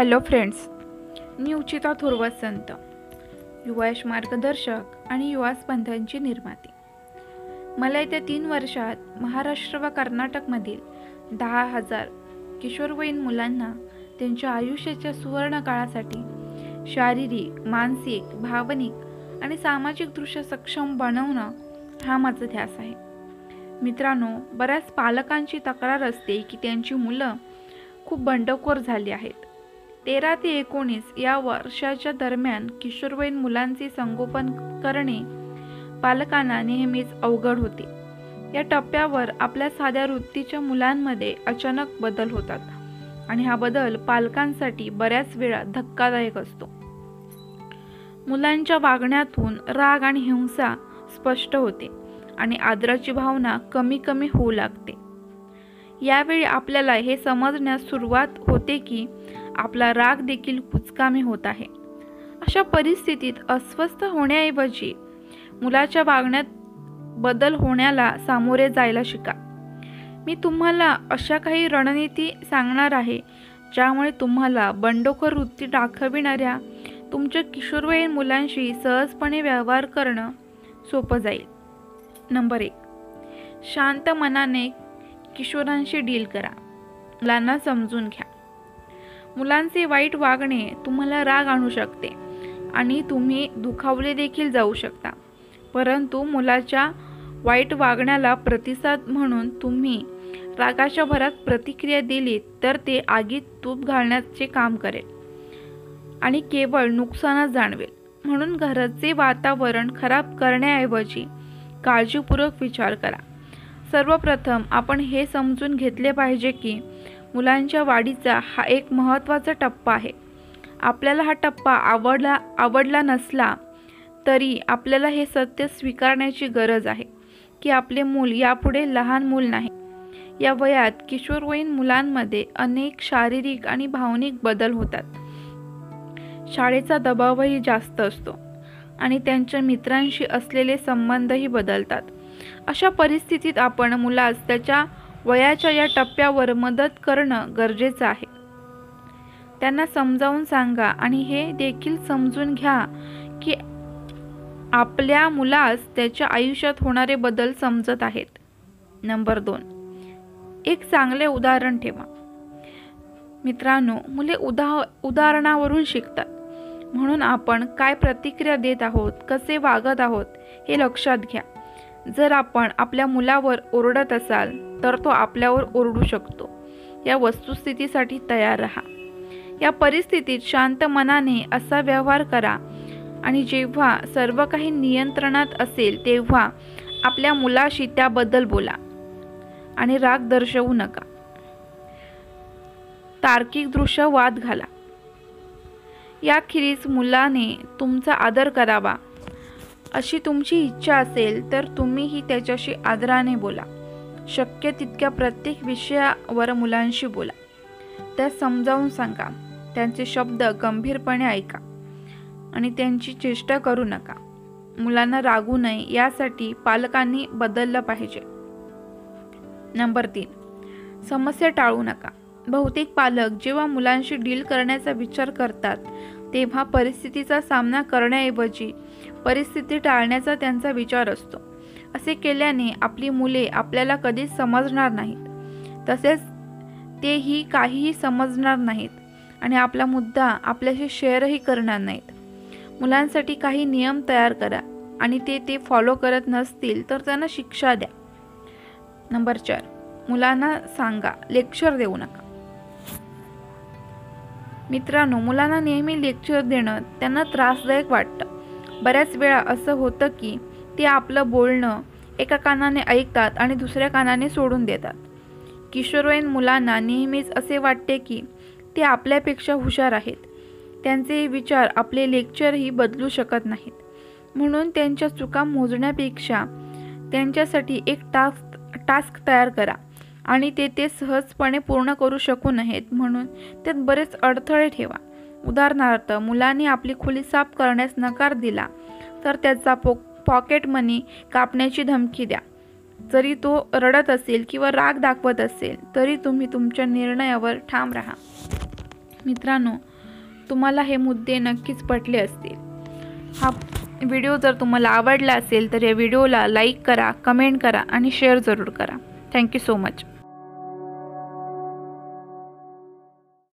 Hello friends मी उचिता थोरवसंत युवायश मार्गदर्शक आणि युवा स्पंधांची निर्माती. मला येत्या तीन वर्षात महाराष्ट्र व कर्नाटकमधील दहा हजार किशोरवयीन मुलांना त्यांच्या आयुष्याच्या सुवर्ण काळासाठी शारीरिक मानसिक भावनिक आणि सामाजिकदृष्ट्या सक्षम बनवणं हा माझा ध्यास आहे. मित्रांनो बऱ्याच पालकांची तक्रार असते की त्यांची मुलं खूप बंडखोर झाली आहेत. तेरा ते एकोणीस या वर्षाच्या दरम्यान किशोरवयीन मुलांचे संगोपन करणे पालकांना नेहमीच अवघड होते. या टप्प्यावर आपल्या साध्या वृत्तीच्या मुलांमध्ये अचानक बदल होतात आणि हा बदल पालकांसाठी बऱ्याच वेळा धक्कादायक असतो. मुलांच्या वागण्यातून राग आणि हिंसा स्पष्ट होते आणि आदराची भावना कमी कमी होऊ लागते. यावेळी आपल्याला हे समजण्यास सुरुवात होते की आपला राग देखील कुचकामी होत आहे. अशा परिस्थितीत अस्वस्थ होण्याऐवजी मुलाच्या वागण्यात बदल होण्याला सामोरे जायला शिका. मी तुम्हाला अशा काही रणनीती सांगणार आहे ज्यामुळे तुम्हाला बंडखोर वृत्ती दाखविणाऱ्या तुमच्या किशोरवयीन मुलांशी सहजपणे व्यवहार करणं सोपं जाईल. नंबर एक शांत मनाने किशोरांशी डील करा. मुलांना समजून घ्या. मुलांचे वाईट वागणे तुम्हाला राग आणू शकते आणि तुम्ही दुखावले देखील जाऊ शकता. परंतु मुलाच्या वाईट वागण्याला प्रतिसाद म्हणून तुम्ही रागाच्या भरात प्रतिक्रिया दिली तर ते आगीत तूप घालण्याचे काम करेल आणि केवळ नुकसानच जाणवेल. म्हणून घराचे वातावरण खराब करण्याऐवजी काळजीपूर्वक विचार करा. सर्वप्रथम आपण हे समजून घेतले पाहिजे की मुलांच्या वाढीचा हा एक महत्त्वाचा टप्पा आहे. आपल्याला हा टप्पा आवडला आवडला नसला तरी आपल्याला हे सत्य स्वीकारण्याची गरज आहे की आपले मूल यापुढे लहान मूल नाही. या वयात किशोरवयीन मुलांमध्ये अनेक शारीरिक आणि भावनिक बदल होतात. शाळेचा दबावही जास्त असतो आणि त्यांच्या मित्रांशी असलेले संबंधही बदलतात. अशा परिस्थितीत आपण मुलास त्याच्या वयाच्या या टप्प्यावर मदत करणं गरजेचं आहे. त्यांना समजावून सांगा आणि हे देखील समजून घ्या की आपल्या मुलास त्याच्या आयुष्यात होणारे बदल समजत आहेत. नंबर दोन एक चांगले उदाहरण ठेवा. मित्रांनो मुले उदा उदाहरणावरून शिकतात. म्हणून आपण काय प्रतिक्रिया देत आहोत कसे वागत आहोत हे लक्षात घ्या. जर आपण आपल्या मुलावर ओरडत असाल तर तो आपल्यावर ओरडू शकतो. या वस्तुस्थितीसाठी तयार राहा. या परिस्थितीत शांत मनाने असा व्यवहार करा आणि जेव्हा सर्व काही नियंत्रणात असेल तेव्हा आपल्या मुलाशी त्याबद्दल बोला आणि राग दर्शवू नका. तार्किकदृष्ट्या वाद घाला. याखेरीज मुलाने तुमचा आदर करावा. अशी तुमची इच्छा असेल तर तुम्हीही त्याच्याशी आदराने बोला. शक्य तितक्या प्रत्येक विषयावर मुलांशी बोला. त्या समजावून सांगा. त्यांचे शब्द गंभीरपणे ऐका. आणि त्यांची चेष्टा करू नका. मुलांना रागू नये यासाठी पालकांनी बदललं पाहिजे. नंबर तीन. समस्या टाळू नका. बहुतेक पालक जेव्हा मुलांशी डील करण्याचा विचार करतात तेव्हा परिस्थितीचा सामना करण्याऐवजी परिस्थिती टाळण्याचा त्यांचा विचार असतो. असे केल्याने आपली मुले आपल्याला कधीच समजणार नाहीत. तसेच तेही काहीही समजणार नाहीत आणि आपला मुद्दा आपल्याशी शेअरही करणार नाहीत. मुलांसाठी काही नियम तयार करा आणि ते ते फॉलो करत नसतील तर त्यांना शिक्षा द्या. नंबर चार मुलांना सांगा लेक्चर देऊ नका. मित्रांनो मुलांना नेहमी लेक्चर देणं त्यांना त्रासदायक वाटतं. बऱ्याच वेळा असं होतं की ते आपलं बोलणं एका कानाने ऐकतात आणि दुसऱ्या कानाने सोडून देतात. किशोरवयीन मुलांना नेहमीच असे वाटते की ते आपल्यापेक्षा हुशार आहेत. त्यांचे विचार आपले लेक्चरही बदलू शकत नाहीत. म्हणून त्यांच्या चुका मोजण्यापेक्षा त्यांच्यासाठी एक टास्क टास्क तयार करा आणि ते ते सहजपणे पूर्ण करू शकू नयेत म्हणून त्यात बरेच अडथळे ठेवा. उदाहरणार्थ मुलांनी आपली खोली साफ करण्यास नकार दिला तर त्याचा पोक पॉकेट मनी कापण्याची धमकी द्या. जरी तो रडत असेल किंवा राग दाखवत असेल तरी तुम्ही तुमच्या निर्णयावर ठाम राहा. मित्रांनो तुम्हाला हे मुद्दे नक्कीच पटले असतील. हा व्हिडिओ जर तुम्हाला आवडला असेल तर या व्हिडिओला लाईक करा कमेंट करा आणि शेअर जरूर करा. Thank you so much